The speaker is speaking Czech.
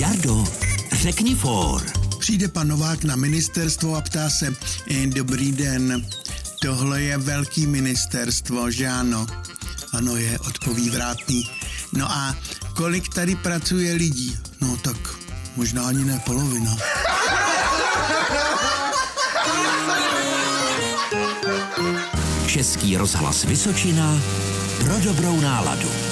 Jardo, řekni for. Přijde pan Novák na ministerstvo a ptá se, eh, dobrý den, tohle je velký ministerstvo, že ano? Ano je, odpoví vrátný. No a kolik tady pracuje lidí? No tak možná ani ne polovina. Český rozhlas Vysočina pro dobrou náladu.